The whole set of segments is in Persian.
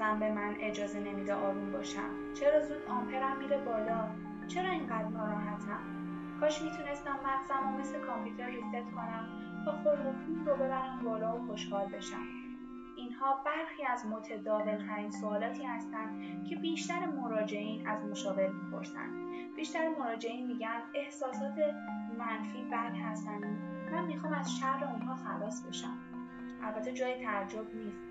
مغزم به من اجازه نمیده آروم باشم. چرا زود آمپرم میره بالا؟ چرا اینقدر ناراحتم؟ کاش می‌تونستم مغزم و مثل کامپیوتر ریست کنم تا خلق رو ببرم بالا و خوشحال بشم. اینها برخی از متداولترین سوالاتی هستند که بیشتر مراجعین از مشاور می‌پرسند. بیشتر مراجعین میگن احساسات منفی بد هستن. من می‌خوام از شر اونها خلاص بشم. البته جای تعجب نیست.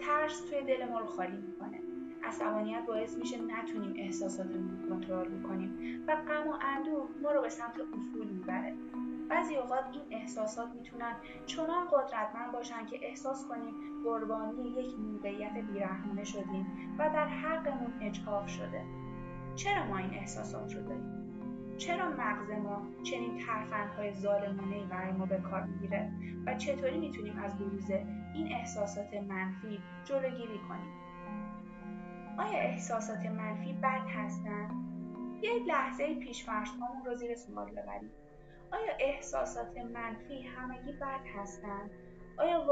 ترس توی دل ما رو خالی می‌کنه. عصبانیت باعث میشه نتونیم احساساتمون رو کنترل بکنیم و غم و اندوه ما رو به سمت اصول می‌بره. بعضی اوقات این احساسات می‌تونن چنان قدرتمند باشن که احساس کنیم قربانی یک موقعیت بیرحمانه شدیم و در حقمون اجحاف شده. چرا ما این احساسات رو داریم؟ چرا مغز ما چنین ترفندهای ظالمانهای برای ما به کار می‌گیره و چطوری می‌تونیم از بروز این احساسات منفی جلوگیری کنیم؟ آیا احساسات منفی بد هستند؟ یه لحظه پیشفرض هامون رو زیر سوال ببریم. آیا احساسات منفی همگی بد هستند؟ آیا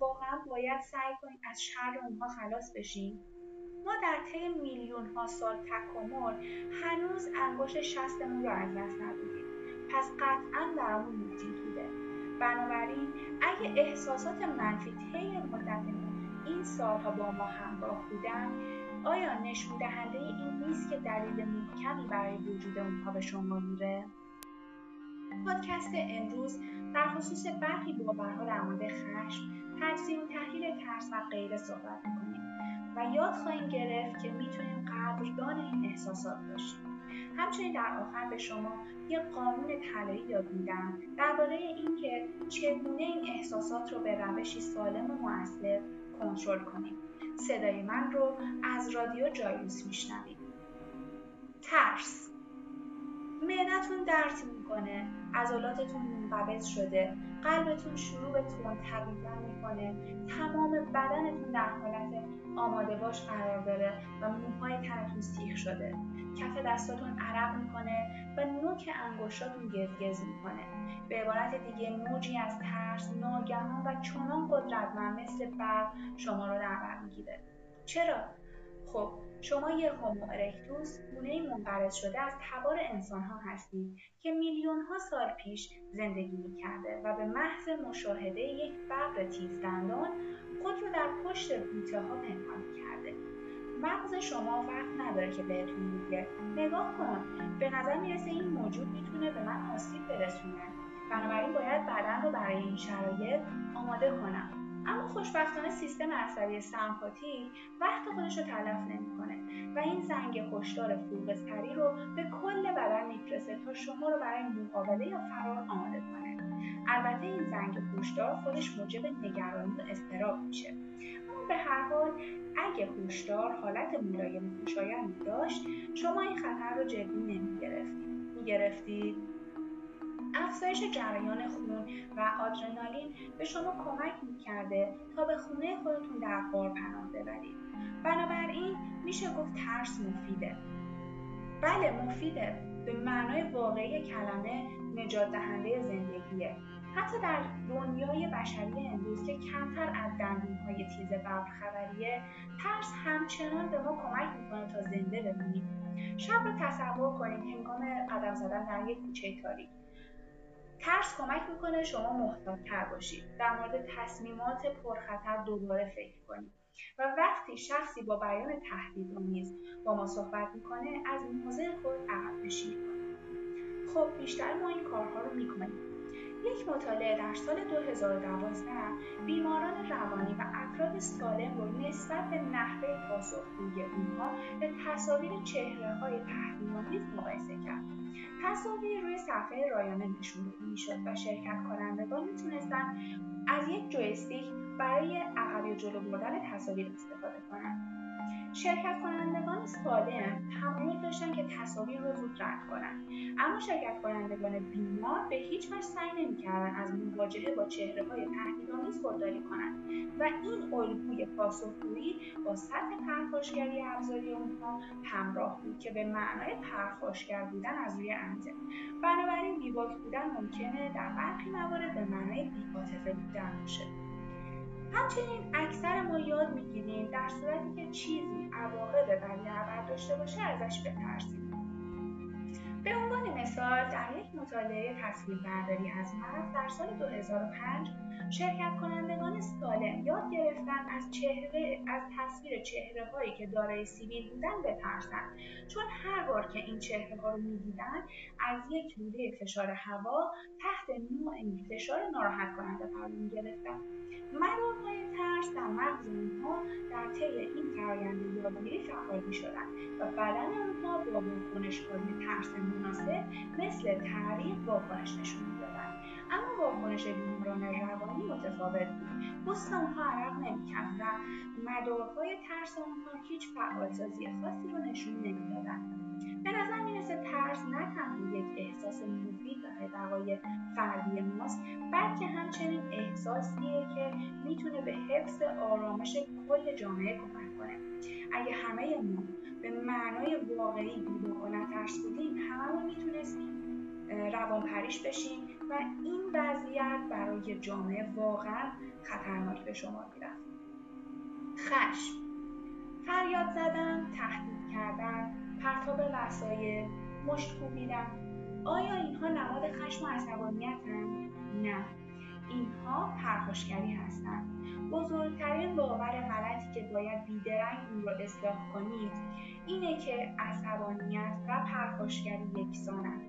واقعا باید سعی کنیم از شر اونها خلاص بشیم؟ ما در طی میلیون ها سال تکامل هنوز انگشت شستمون رو از دست ندادیم. پس قطعا برامون مفید بوده. بنابراین اگه احساسات منفی طی مدت این سالها با ما همراه بودن آیا نشون دهنده این نیست که دلیل محکمی برای وجود اونها به شما میره؟ پادکست امروز در خصوص برخی باورها در مورد خشم تجزیه و تحلیل ترس و غیره صحبت می‌کنیم. و یاد خواهیم گرفت که می‌تونیم قدردان این احساسات باشیم. همچنین در آخر به شما یه قانون طلایی یاد میدم درباره اینکه چگونه این احساسات رو به روشی سالم و مؤثر کنترل کنیم. صدای من رو از رادیو جایوس میشنوید. ترس. معدتون درد می‌کنه. عضلاتتون منقبض شده. قلبتون شروع به تون تبیدن می‌کنه. تمام بدنتون در حالت آماده باش قرار داره و موهای تنتون سیخ شده. کف دستاتون عرق می‌کنه و نوک انگشتاتون گزگز می‌کنه. به عبارت دیگه موجی از ترس ناگهان و چنان قدرتمند مثل برق شما رو در بر می‌گیره. چرا؟ خب شما یه هومو ارکتوس گونه منقرض شده از تبار انسان ها هستید که میلیون ها سال پیش زندگی می‌کرده و به محض مشاهده یک ببر تیزدندان خود رو در پشت بوته ها پنهان کرده. مغز شما وقت نداره که بهتون میگه نگاه کن به نظر می‌رسه این موجود می‌تونه به من آسیب برسونه. بنابراین باید بدن رو برای این شرایط آماده کنم. اما خوشبختانه سیستم عصبی سمپاتیک وقت خودش رو تلف نمی‌کنه و این زنگ هشدار فوق سری رو به کل بدن میفرسته تا شما رو برای مقابله یا فرار آماده کنه. البته این زنگ هشدار خودش موجب نگرانی و اضطراب میشه. اما به هر حال اگه هشدار حالت ملایم خوشایندی داشت شما این خطر رو جدی نمی‌گرفتید می‌گرفتید افزایش جریان خون و آدرنالین به شما کمک می‌کرده تا به خونه خودتون در غار پناه ببرید. بنابراین میشه گفت ترس مفیده. بله مفیده. به معنای واقعی کلمه نجات دهنده زندگیه. حتی در دنیای بشری امروز که کمتر از های تیز ببر خبریه ترس همچنان به ما کمک می‌کنه تا زنده بمونیم. شب رو تصور کنید هنگام قدم زدن در یک کوچه تاریک. ترس کمک می‌کنه شما محتاطتر باشید. در مورد تصمیمات پرخطر دوباره فکر کنید. و وقتی شخصی با بیان تهدیدآمیز با ما صحبت می‌کنه از موضع خود عقب نشینی کنید خب بیشتر ما این کارها رو می‌کنیم. یک مطالعه در سال 2012 بیماران روانی و افراد سالم رو نسبت به نحوه پاسخگویی اونها به تصاویر چهره های مقایسه کرد. تصاویر روی صفحه رایانه نشون داده می‌شد و شرکت کنندگان می‌تونستند از یک جویستیک برای عقب یا جلو بردن تصاویر استفاده کنند. شرکت کنندگان سالم تمایل داشتن که تصاویر رو زود رد کنند. اما شرکت کنندگان بیمار به هیچ وجه سعی نمی‌کردند از مواجهه با چهره های تهدیدآمیز خودداری کنند و این الگوی پاسخگویی با سطح پرخاشگری ابزاری اونها همراه بود که به معنای پرخاشگر بودن از روی انزه بنابراین بیباک بودن ممکنه در برخی موارد به معنای بیعاطفه بودن باشه. همچنین اکثر ما یاد می‌گیریم در صورتی که چیزی عواقب بدی داشته باشه ازش بترسیم. به عنوان مثال در یک مطالعه تصویربرداری از مغز در سال 2005 شرکت کنندگان سالم یاد گرفتن از چهره از تصویر چهره هایی که دارای سیبیل بودن بترسن چون هر بار که این چهره ها رو می‌دیدن از یک لوله فشار هوا تحت نوع فشار ناراحت کننده قرار می‌گرفتن ترس در مغز اونها در طی این فرآیند یادگیری فعال شدن و بدن اونها با واکنشکاری ترس مناسب مثل تعریق واکنش نشون می‌دادن. اما واکنش بیماران روانی متفاوت بود. پوست اونها عرق نمی‌کرد و مدارهای ترس اونها هیچ فعالسازی خاصی رو نشون نمی‌دادن. به نظر می‌رسه ترس نه تنها یک احساس مفید بقای فردی ماست بلکه همچنین احساسیه که می‌تونه به حفظ آرامش کل جامعه کمک کنه. اگه همه ما به معنای واقعی بیدار و نترس بودیم همه می‌تونستیم روان پریش بشیم و این وضعیت برای جامعه واقعا خطرناک به شما می‌رفت. خشم فریاد زدن تهدید کردن پرتاب وسایل مشت کوبیدن آیا اینها نماد خشم و عصبانیت؟ نه. اینها پرخاشگری هستند. بزرگترین باور غلطی که باید بیدرنگ اون رو اصلاح کنید اینه که عصبانیت و پرخاشگری یکسانند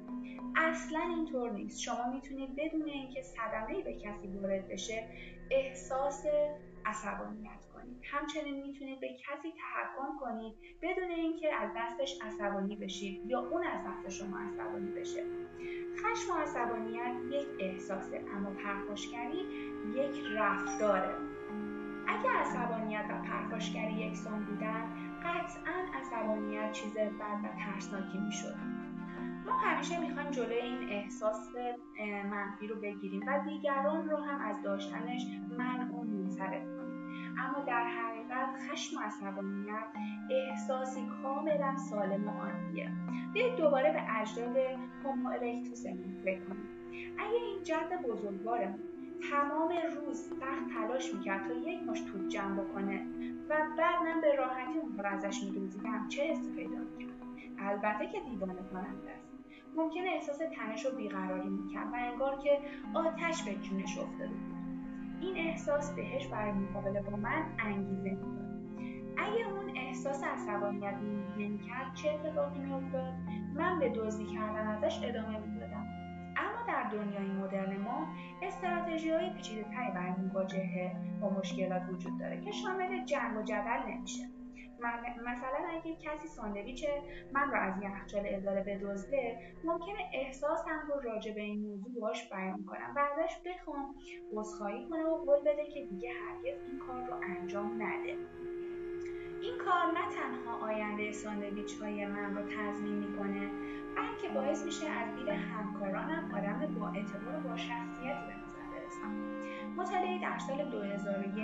اصلا اینطور نیست. شما می‌تونید بدون اینکه صدمه به کسی وارد بشه احساس عصبانیت کنید. همچنین می‌تونید به کسی تحکم کنید بدون اینکه از دستش عصبانی بشید یا اون از دست شما عصبانی بشه. خشم و عصبانیت یک احساسه اما پرخاشگری یک رفتاره. اگر عصبانیت و پرخاشگری یکسان بودن قطعا عصبانیت چیز بد و ترسناکی می‌شد. ما همیشه می‌خوایم جلوی این احساس منفی رو بگیریم و دیگران رو هم از داشتنش منع اما در حقیقت خشم و عصبانیت احساسی کاملا سالم و عادیه. بیایید دوباره به اجداد هومو ارکتوسمون فکر کنیم. اگه این جد بزرگوارمون تمام روز سخت تلاش می‌کرد تا یک مش توپ جمع بکنه و بعد من به راحتی اون رو ازش میدوزیدم چه حسی پیدا می‌کرد؟ البته که دیوانه کننده است. ممکنه احساس تنش و بیقراری می‌کرد و انگار که آتش به جونش افتاده بود. این احساس بهش برای مقابله با من انگیزه می‌داد. اگه اون احساس عصبانیت نمی‌کرد چه اتفاقی میافتاد؟ من به دزدی کردن ازش ادامه می‌دادم. اما در دنیای مدرن ما استراتژی های پیچیده برای مواجهه با مشکلات وجود داره که شامل جنگ و جدل نمیشه. مثلا اگه کسی ساندویچ من رو از یخچال اداره بدزده ممکنه احساسم رو راجع به این موضوع باش بیان کنم و ازش بخوام عذرخواهی کنه و قول بده که دیگه هرگز این کار رو انجام نده. این کار نه تنها آینده ساندویچ های من رو تضمین می‌کنه بلکه باعث میشه از دید همکارانم آدم با اعتبار و با برسم مطالعه در سال 2001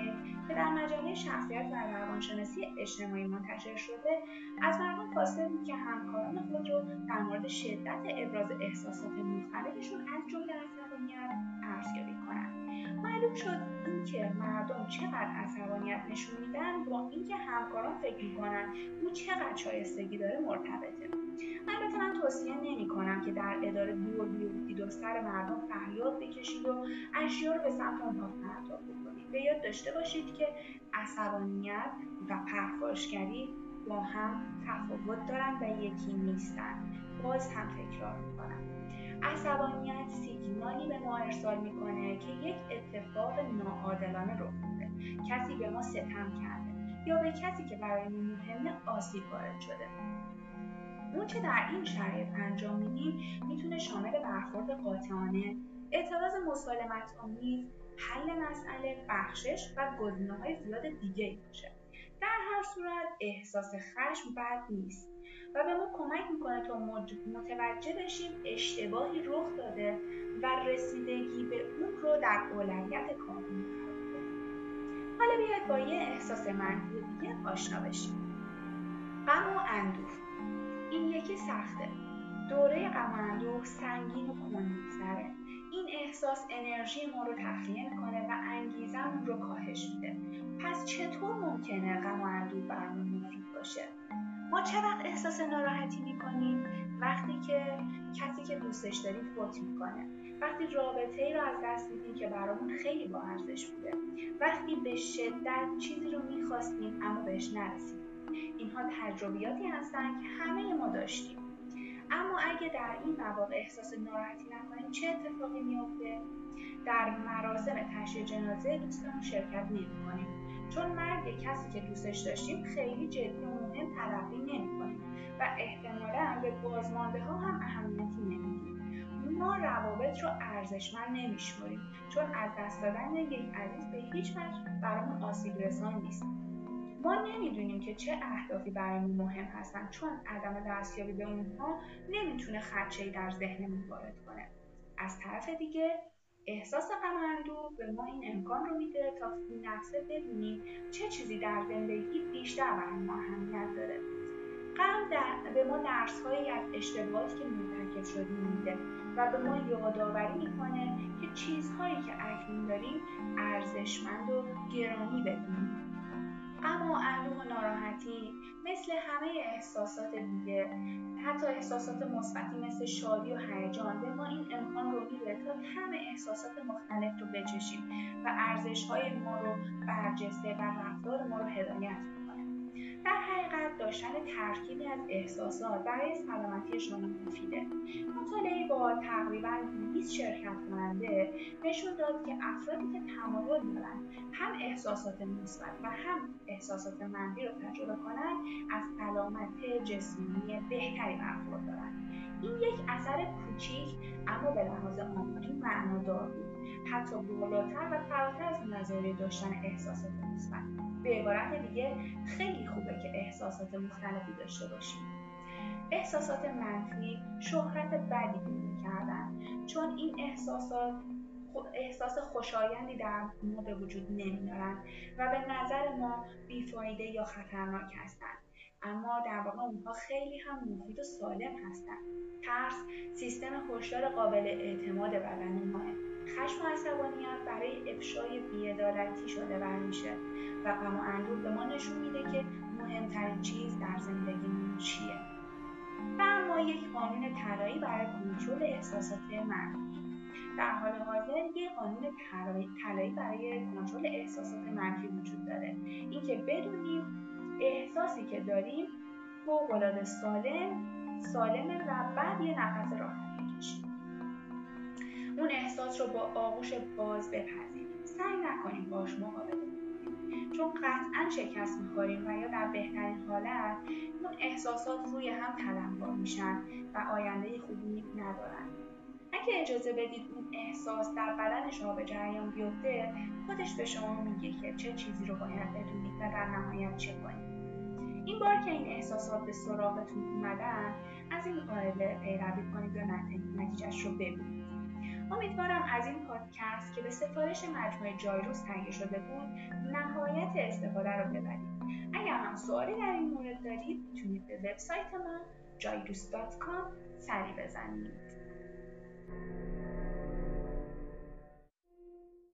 که در مجله شخصیت و روانشناسی اجتماعی منتشر شده از مردم خواسته بود که همکاران خود رو در مورد شدت ابراز احساسات مختلفشون از جمله عصبانیت ارزیابی کنند. معلوم شد اینکه مردم چقدر عصبانیت نشون میدن با اینکه همکاران فکر می‌کنن او چقدر شایستگی داره مرتبطه. البته من توصیه نمی کنم که در اداره دور بیفتید و سر مردم فریاد بکشید و اشیا رو به سمت اونها پرتاب بکنید. به یاد داشته باشید که عصبانیت و پرخاشگری با هم تفاوت دارن و یکی نیستن. باز هم تکرار می‌کنم. عصبانیت سیگنالی به ما ارسال می‌کنه که یک اتفاق ناعادلانه رخ داده کسی به ما ستم کرده یا به کسی که برای ما مهمه آسیب وارد شده. اون که در این شرایط انجام میدیم می‌تونه شامل برخورد قاطعانه اعتراض مسالمت آمیز حل مسئله بخشش و گزینه های زیاد دیگه باشه. در هر صورت احساس خشم بد نیست. و به ما کمک می‌کنه تا متوجه بشیم اشتباهی رخ داده و رسیدگی به اون رو در اولویت کامل حالا بیاید با یه احساس منفی دیگه آشنا بشیم. غم و اندوه. این یکی سخته. دوره غم و اندوه سنگین و کندیسره این احساس انرژی ما رو تخلیه می‌کنه و انگیزمون رو کاهش میده. پس چطور ممکنه غم و اندوه برامون مفید باشه؟ ما چه وقت احساس ناراحتی می‌کنیم وقتی که کسی که دوستش داریم فوت می‌کنه. وقتی رابطه ای رو از دست میدیم که برامون خیلی با ارزش بوده. وقتی به شدت چیزی رو می‌خواستیم اما بهش نرسیدیم. اینها تجربیاتی هستند که همه ما داشتیم. اما اگه در این مواقع احساس ناراحتی نکنیم چه اتفاقی میافته؟ در مراسم تشییع جنازه دوستمون شرکت نمی‌کنیم چون مرگ کسی که دوستش داشتیم خیلی جدی و مهم تلقی نمی‌کنیم و احتمالا به بازمانده ها هم اهمیتی نمیدیم. ما روابط رو ارزشمند نمیشمریم چون از دست دادن یک عزیز به هیچ وجه برامون آسیب رسان نیست. ما نمی‌دونیم که چه اهدافی برامون مهم هستن چون عدم دستیابی به اونها نمی‌تونه خدشهای در ذهنمون وارد کنه. از طرف دیگه احساس غم به ما این امکان رو میده تا نفسه بدونیم چه چیزی در زندگی بیشتر برای ما اهمیت داره. غم به ما درس هایی از اشتباهاتی که مرتکب شدیم میده و به ما یادآوری می‌کنه که چیزهایی که اکنون داریم ارزشمند و گرانی بدونیم. و اندوه و ناراحتی مثل همه احساسات دیگه حتی احساسات مثبتی مثل شادی و هیجان به ما این امکان رو میده تا همه احساسات مختلف رو بچشیم و ارزشهای ما رو برجسته و رفتار ما رو هدایت در حقیقت داشتن ترکیبی از احساسات برای سلامتی شما مفیده. مطالعه با تقریبا 20 شرکت کننده نشون داد که افرادی که تمایل دارند هم احساسات مثبت و هم احساسات منفی رو تجربه کنند از سلامت جسمانی بهتری برخوردارند این یک اثر کوچیک اما به لحاظ آماری معنادار بود حتی بالاتر و فراتر از نظریه داشتن احساسات مثبت. به عبارت دیگه خیلی خوبه که احساسات مختلفی داشته باشیم. احساسات منفی شهرت بدی پیدا کردن. چون این احساسات احساس خوشایندی در ما به وجود نمیارن و به نظر ما بیفایده یا خطرناک هستند اما در واقع اونها خیلی هم مفید و سالم هستند ترس سیستم هشدار قابل اعتماد بدن ماه خشم و عصبانیت برای افشای بیعدالتی شده برمیشه و غم و اندوه به ما نشون میده که مهمترین چیز در زندگیمون چیه. و اما یک قانون طلایی برای کنترل احساسات منفی در حال حاضر یک قانون طلایی برای کنترل احساسات منفی وجود داره. اینکه بدونیم احساسی که داریم فوقالعاده سالم سالمه و بعد یه نفس راحت. اون احساس رو با آغوش باز بپذیریم. سعی نکنیم باش مقابله کنیم چون قطعا شکست می‌خوریم و یا در بهترین حالت اون احساسات روی هم تلمبار میشن و آینده خوبی ندارن. اگه اجازه بدید اون احساس در بدن شما به جریان بیفته خودش به شما میگه که چه چیزی رو باید بدونید و در نهایت چه کنید. این بار که این احساسات به سراغتون اومدن از این قاعده پیروی کنید و نتیجهش رو ببینید. امیدوارم از این پادکست که به سفارش مجموعه جایروس تهیه شده بود نهایت استفاده رو ببرید. اگر هم سوالی در این مورد دارید می‌تونید به وبسایت ما جایروس.com سری بزنید.